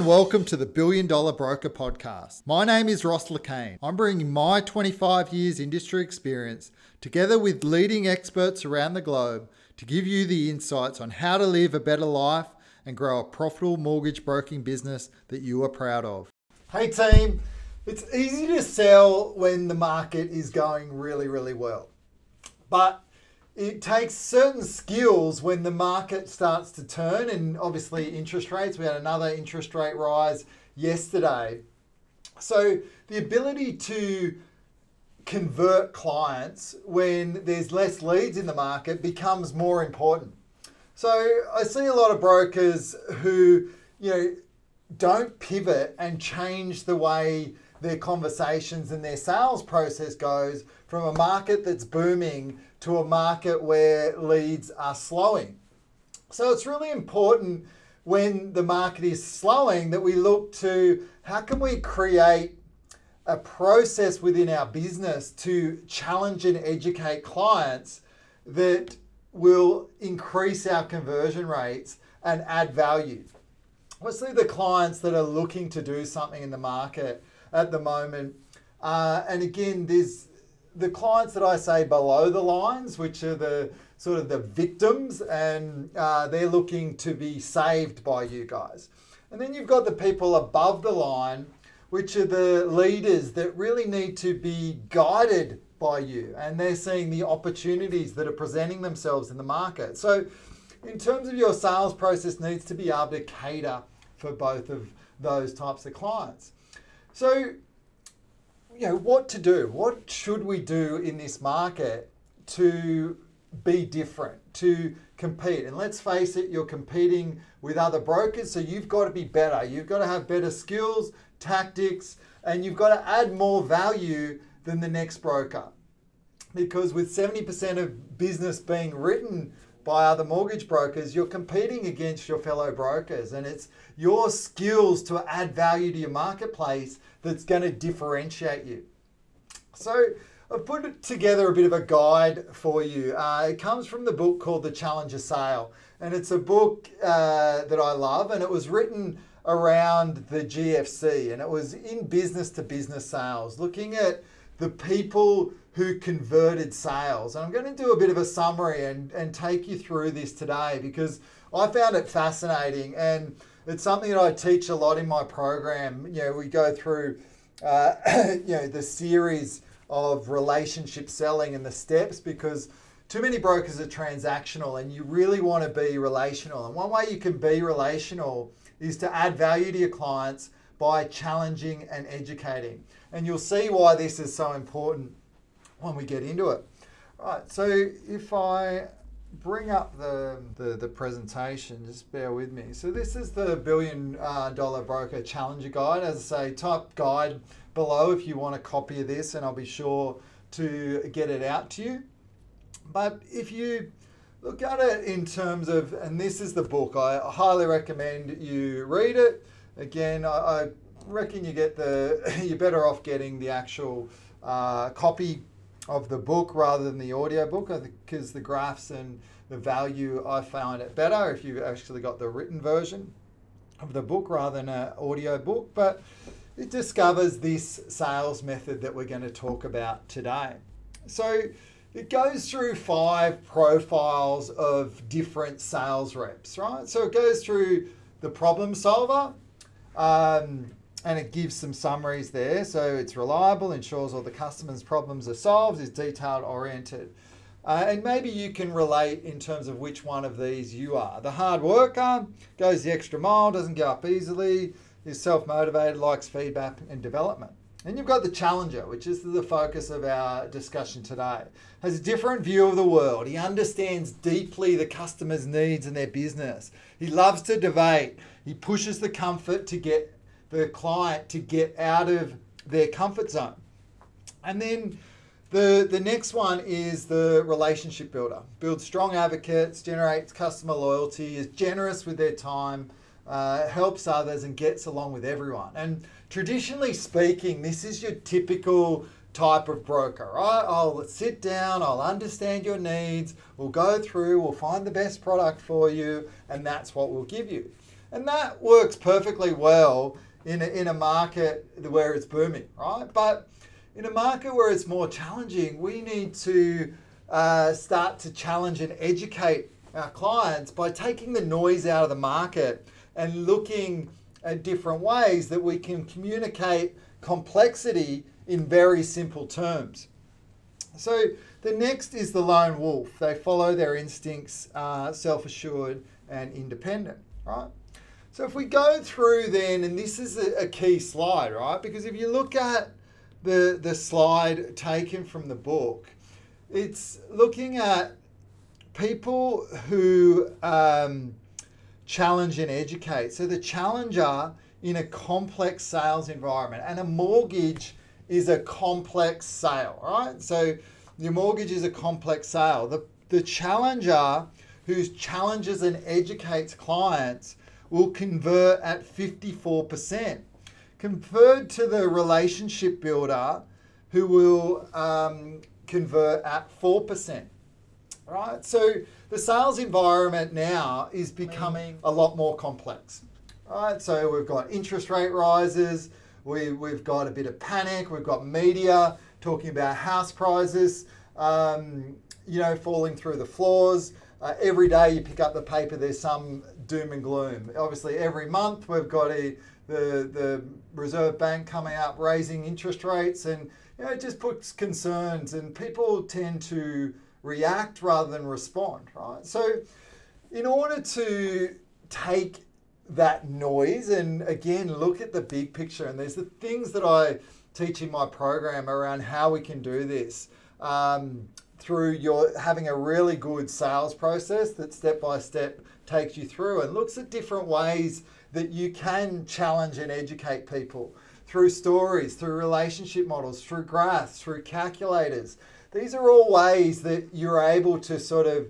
and welcome to the Billion Dollar Broker Podcast. My name is Ross Le Quesne. I'm bringing my 25 years industry experience together with leading experts around the globe to give you the insights on how to live a better life and grow a profitable mortgage broking business that you are proud of. Hey team, it's easy to sell when the market is going really, really well. But it takes certain skills when the market starts to turn, and obviously interest rates. We had another interest rate rise yesterday. So the ability to convert clients when there's less leads in the market becomes more important. So I see a lot of brokers who, you know, don't pivot and change the way their conversations and their sales process goes from a market that's booming to a market where leads are slowing. So it's really important when the market is slowing that we look to how can we create a process within our business to challenge and educate clients that will increase our conversion rates and add value. Obviously, the clients that are looking to do something in the market at the moment, uh, and again, there's the clients that I say below the lines, which are the sort of the victims, and uh, they're looking to be saved by you guys. And then you've got the people above the line, which are the leaders that really need to be guided by you, and they're seeing the opportunities that are presenting themselves in the market. So, in terms of your sales process, needs to be able to cater for both of those types of clients. So, you know, what to do. What should we do in this market to be different, to compete? And let's face it, you're competing with other brokers, so you've got to be better. You've got to have better skills, tactics, and you've got to add more value than the next broker. Because with 70% of business being written by other mortgage brokers, you're competing against your fellow brokers. And it's your skills to add value to your marketplace that's going to differentiate you. So I've put together a bit of a guide for you. Uh, it comes from the book called The Challenger Sale. And it's a book uh, that I love, and it was written around the GFC, and it was in business to business sales, looking at the people who converted sales. And I'm going to do a bit of a summary and, and take you through this today because I found it fascinating and it's something that I teach a lot in my program. You know, we go through, uh, you know, the series of relationship selling and the steps because too many brokers are transactional and you really want to be relational. And one way you can be relational is to add value to your clients by challenging and educating. And you'll see why this is so important when we get into it. Right, so if I bring up the, the, the, presentation, just bear with me. So this is the billion uh, dollar broker challenger guide. As I say, type guide below if you want a copy of this and I'll be sure to get it out to you. But if you look at it in terms of, and this is the book, I highly recommend you read it. Again, I, I reckon you get the, you're better off getting the actual uh, copy of the book rather than the audio book because the graphs and the value I found it better if you've actually got the written version of the book rather than an audio book. But it discovers this sales method that we're going to talk about today. So it goes through five profiles of different sales reps, right? So it goes through the problem solver. Um, and it gives some summaries there. So it's reliable, ensures all the customers' problems are solved, is detailed oriented. Uh, and maybe you can relate in terms of which one of these you are. The hard worker goes the extra mile, doesn't give up easily, is self motivated, likes feedback and development. And you've got the challenger, which is the focus of our discussion today. Has a different view of the world. He understands deeply the customer's needs and their business. He loves to debate. He pushes the comfort to get the client to get out of their comfort zone. And then the, the next one is the relationship builder. Builds strong advocates, generates customer loyalty, is generous with their time, uh, helps others, and gets along with everyone. And traditionally speaking, this is your typical type of broker, right? I'll sit down, I'll understand your needs, we'll go through, we'll find the best product for you, and that's what we'll give you. And that works perfectly well in a, in a market where it's booming, right? But in a market where it's more challenging, we need to uh, start to challenge and educate our clients by taking the noise out of the market and looking at different ways that we can communicate complexity in very simple terms. So the next is the lone wolf. They follow their instincts, uh, self assured and independent, right? So if we go through then, and this is a, a, key slide, right? Because if you look at the, the slide taken from the book, it's looking at people who um, challenge and educate. So the challenger in a complex sales environment, and a mortgage is a complex sale, right? So your mortgage is a complex sale. The, the challenger who challenges and educates clients will convert at 54%, compared to the relationship builder who will um, convert at 4%. Right? So the sales environment now is becoming a lot more complex. Right? So we've got interest rate rises, we, we've got a bit of panic, we've got media talking about house prices, um, you know, falling through the floors. Uh, every day you pick up the paper, there's some doom and gloom. Obviously, every month we've got a, the, the Reserve Bank coming out raising interest rates, and you know, it just puts concerns, and people tend to react rather than respond, right? So, in order to take that noise and again look at the big picture, and there's the things that I teach in my program around how we can do this. Um, through your having a really good sales process that step by step takes you through and looks at different ways that you can challenge and educate people through stories, through relationship models, through graphs, through calculators. These are all ways that you're able to sort of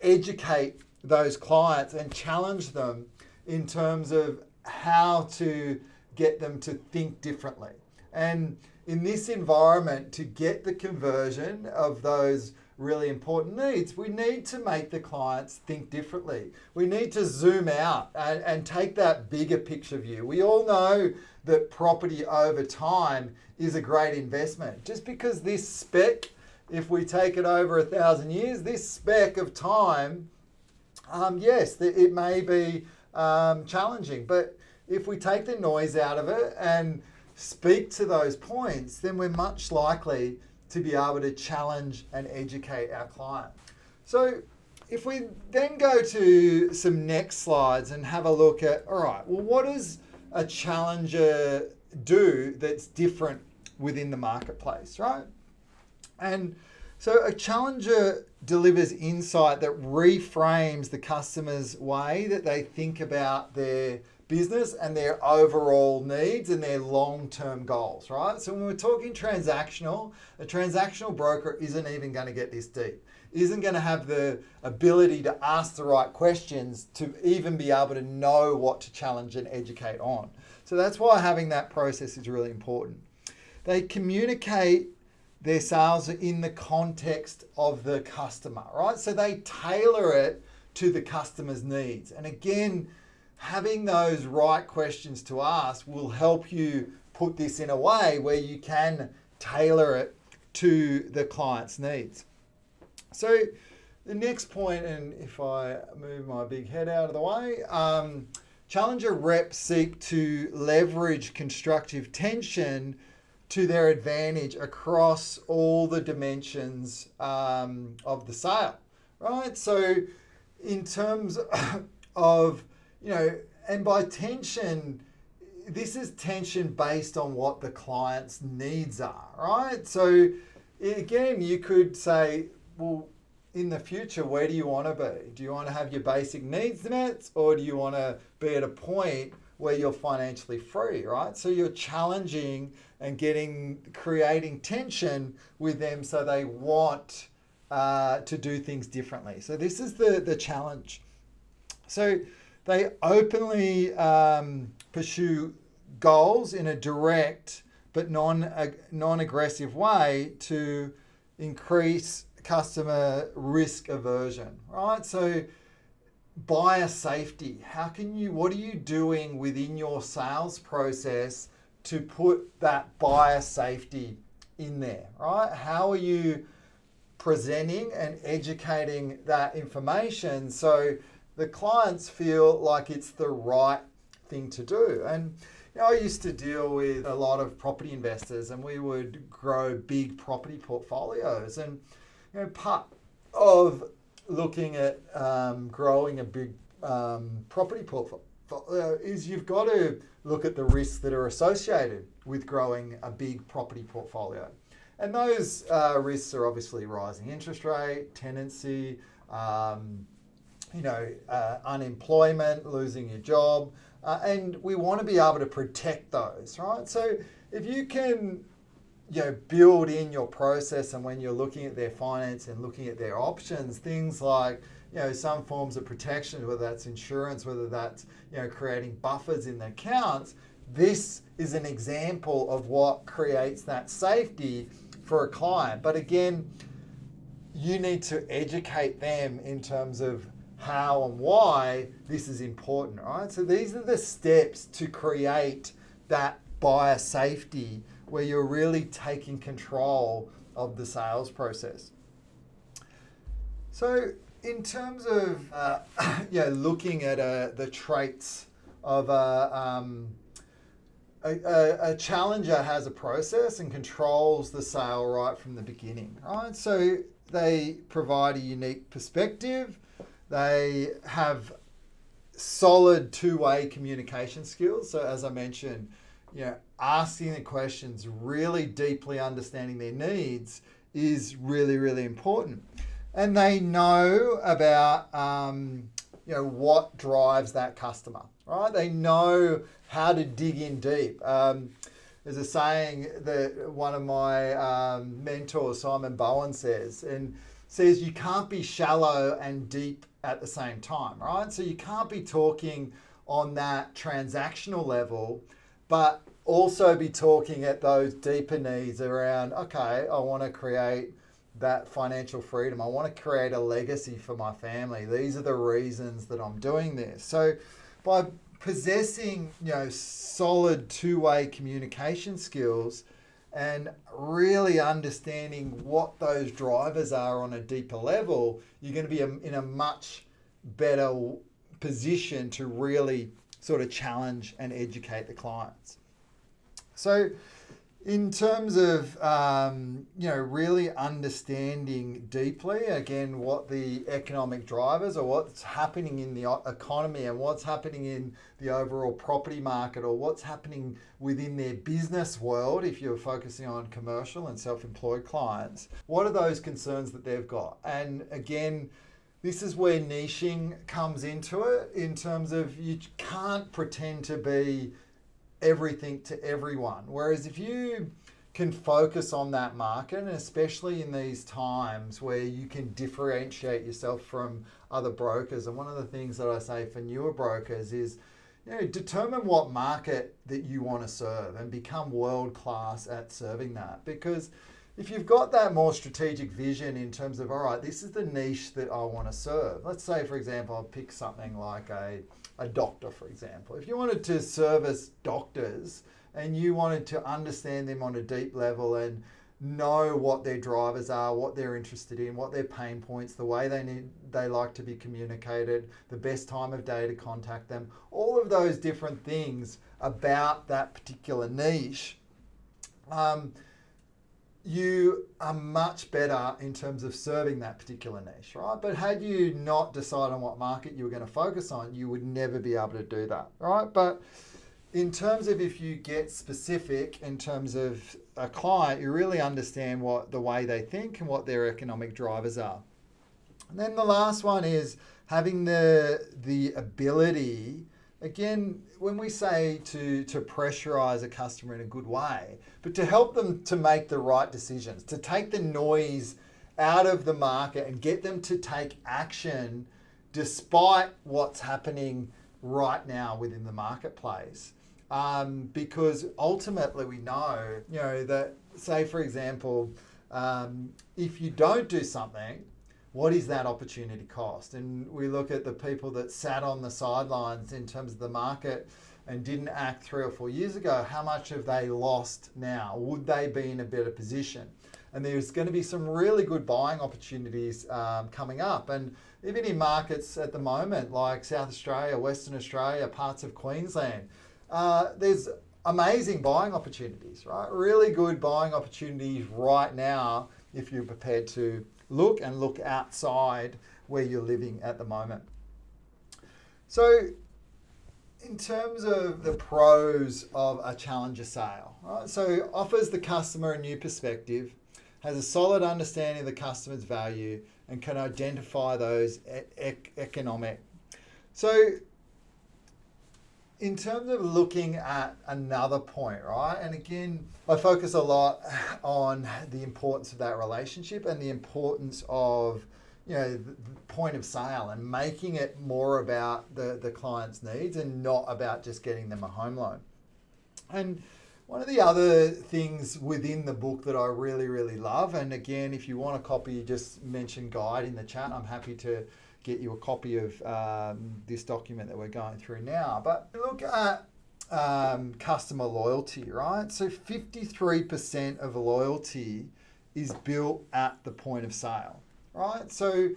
educate those clients and challenge them in terms of how to get them to think differently. And in this environment, to get the conversion of those really important needs, we need to make the clients think differently. We need to zoom out and, and take that bigger picture view. We all know that property over time is a great investment. Just because this speck, if we take it over a thousand years, this speck of time, um, yes, it may be um, challenging, but if we take the noise out of it and speak to those points, then we're much likely to be able to challenge and educate our client. So if we then go to some next slides and have a look at, all right, well, what does a challenger do that's different within the marketplace, right? And so a challenger delivers insight that reframes the customer's way that they think about their business and their overall needs and their long term goals, right? So when we're talking transactional, a transactional broker isn't even going to get this deep, isn't going to have the ability to ask the right questions to even be able to know what to challenge and educate on. So that's why having that process is really important. They communicate their sales in the context of the customer, right? So they tailor it to the customer's needs. And again, having those right questions to ask will help you put this in a way where you can tailor it to the client's needs. So, the next point, and if I move my big head out of the way, um, Challenger reps seek to leverage constructive tension to their advantage across all the dimensions um, of the sale, right? So, in terms of you know, and by tension, this is tension based on what the client's needs are, right? So again, you could say, well, in the future, where do you want to be? Do you want to have your basic needs met, or do you want to be at a point where you're financially free, right? So you're challenging and getting, creating tension with them so they want uh, to do things differently. So this is the, the challenge. So they openly um, pursue goals in a direct but non non aggressive way to increase customer risk aversion. Right, so buyer safety. How can you, what are you doing within your sales process to put that buyer safety in there, right? How are you presenting and educating that information so the clients feel like it's the right thing to do? And you know, I used to deal with a lot of property investors and we would grow big property portfolios. And you know, part of looking at um, growing a big um, property portfolio is you've got to look at the risks that are associated with growing a big property portfolio. And those uh, risks are obviously rising interest rate, tenancy, um, you know, uh, unemployment, losing your job, uh, and we want to be able to protect those, right? So if you can, you know, build in your process and when you're looking at their finance and looking at their options, things like, you know, some forms of protection, whether that's insurance, whether that's, you know, creating buffers in the accounts, this is an example of what creates that safety for a client. But again, you need to educate them in terms of how and why this is important, right? So these are the steps to create that buyer safety where you're really taking control of the sales process. So in terms of uh, you know, looking at uh, the traits of a, um, a, a, a, challenger has a process and controls the sale right from the beginning, right? So they provide a unique perspective they have solid two-way communication skills. So as I mentioned, you know, asking the questions, really deeply understanding their needs is really, really important. And they know about um, you know what drives that customer, right? They know how to dig in deep. Um, there's a saying that one of my um, mentors, Simon Bowen, says, and says you can't be shallow and deep at the same time, right? So you can't be talking on that transactional level, but also be talking at those deeper needs around, okay, I want to create that financial freedom. I want to create a legacy for my family. These are the reasons that I'm doing this. So by possessing, you know, solid two-way communication skills, and really understanding what those drivers are on a deeper level, you're going to be in a much better position to really sort of challenge and educate the clients. So, in terms of um, you know really understanding deeply again what the economic drivers or what's happening in the economy and what's happening in the overall property market or what's happening within their business world if you're focusing on commercial and self-employed clients what are those concerns that they've got? And again this is where niching comes into it in terms of you can't pretend to be everything to everyone. Whereas if you can focus on that market, and especially in these times where you can differentiate yourself from other brokers. And one of the things that I say for newer brokers is, you know, determine what market that you want to serve and become world class at serving that. Because if you've got that more strategic vision in terms of, all right, this is the niche that I want to serve. Let's say, for example, I'll pick something like a a doctor, for example. If you wanted to service doctors and you wanted to understand them on a deep level and know what their drivers are, what they're interested in, what their pain points, the way they need they like to be communicated, the best time of day to contact them, all of those different things about that particular niche. Um, you are much better in terms of serving that particular niche, right? But had you not decided on what market you were going to focus on, you would never be able to do that, right? But in terms of if you get specific in terms of a client, you really understand what the way they think and what their economic drivers are. And then the last one is having the the ability again, when we say to, to pressurize a customer in a good way, but to help them to make the right decisions, to take the noise out of the market and get them to take action despite what's happening right now within the marketplace. Um, because ultimately we know, you know, that say for example, um, if you don't do something, what is that opportunity cost? And we look at the people that sat on the sidelines in terms of the market and didn't act three or four years ago, how much have they lost now? Would they be in a better position? And there's going to be some really good buying opportunities um, coming up. And even in markets at the moment, like South Australia, Western Australia, parts of Queensland, uh, there's amazing buying opportunities, right? Really good buying opportunities right now if you're prepared to look and look outside where you're living at the moment. So, in terms of the pros of a challenger sale, right? So, offers the customer a new perspective, has a solid understanding of the customer's value, and can identify those e- economic. So, in terms of looking at another point, right? And again, I focus a lot on the importance of that relationship and the importance of, you know, the point of sale and making it more about the, the client's needs and not about just getting them a home loan. And one of the other things within the book that I really, really love, and again, if you want a copy, just mention guide in the chat. I'm happy to get you a copy of um, this document that we're going through now. But look at um, customer loyalty, right? So 53% of loyalty is built at the point of sale, right? So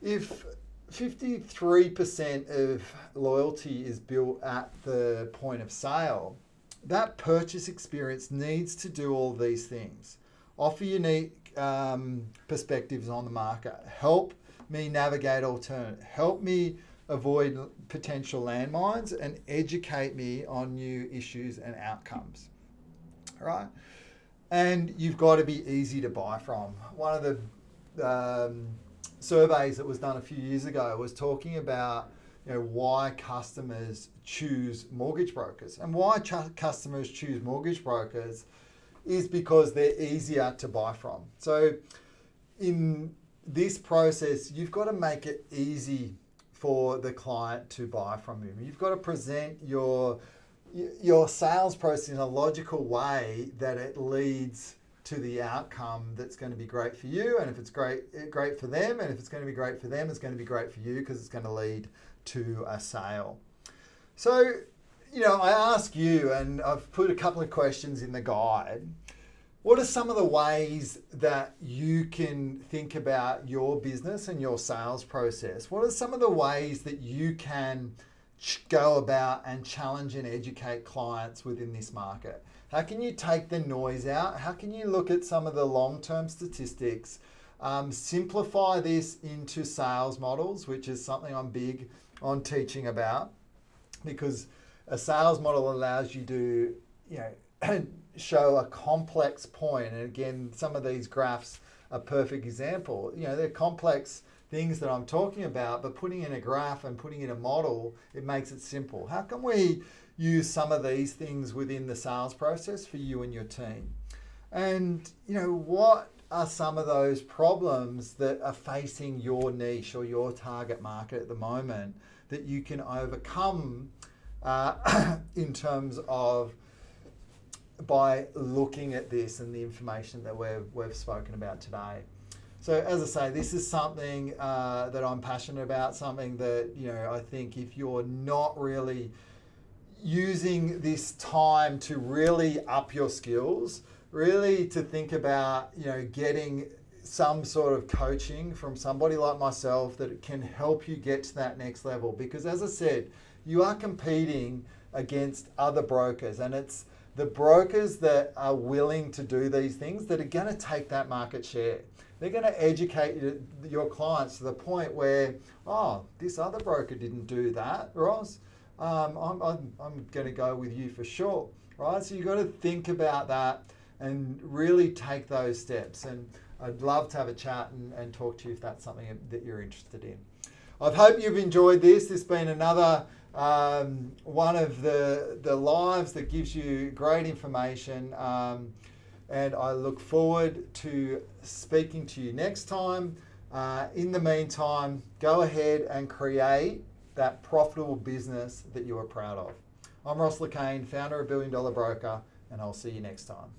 if 53% of loyalty is built at the point of sale, that purchase experience needs to do all these things. Offer unique um, perspectives on the market, help me navigate alternate, help me avoid potential landmines, and educate me on new issues and outcomes. Right? And you've got to be easy to buy from. One of the um, surveys that was done a few years ago was talking about you know, why customers choose mortgage brokers. And why ch- customers choose mortgage brokers is because they're easier to buy from. So, in this process, you've got to make it easy for the client to buy from you. You've got to present your your sales process in a logical way that it leads to the outcome that's going to be great for you and if it's great eh, great for them and if it's going to be great for them it's going to be great for you because it's going to lead to a sale. So, you know, I ask you and I've put a couple of questions in the guide what are some of the ways that you can think about your business and your sales process? What are some of the ways that you can go about and challenge and educate clients within this market? How can you take the noise out? How can you look at some of the long term statistics? Um, simplify this into sales models, which is something I'm big on teaching about because a sales model allows you to, you know, show a complex point. And again, some of these graphs are perfect example. You know, they're complex things that I'm talking about, but putting in a graph and putting in a model, it makes it simple. How can we use some of these things within the sales process for you and your team? And, you know, what are some of those problems that are facing your niche or your target market at the moment that you can overcome uh, in terms of by looking at this and the information that we've, we've spoken about today. So as I say, this is something uh, that I'm passionate about, something that, you know, I think if you're not really using this time to really up your skills, really to think about, you know, getting some sort of coaching from somebody like myself that can help you get to that next level. Because as I said, you are competing against other brokers and it's the brokers that are willing to do these things that are going to take that market share. They're going to educate your clients to the point where, oh, this other broker didn't do that, Ross. Um, I'm, I'm, I'm going to go with you for sure, right? So you've got to think about that and really take those steps. And I'd love to have a chat and, and talk to you if that's something that you're interested in. I hope you've enjoyed this. This has been another um, one of the, the lives that gives you great information. Um, and I look forward to speaking to you next time. Uh, in the meantime, go ahead and create that profitable business that you are proud of. I'm Ross Le Quesne, founder of Billion Dollar Broker, and I'll see you next time.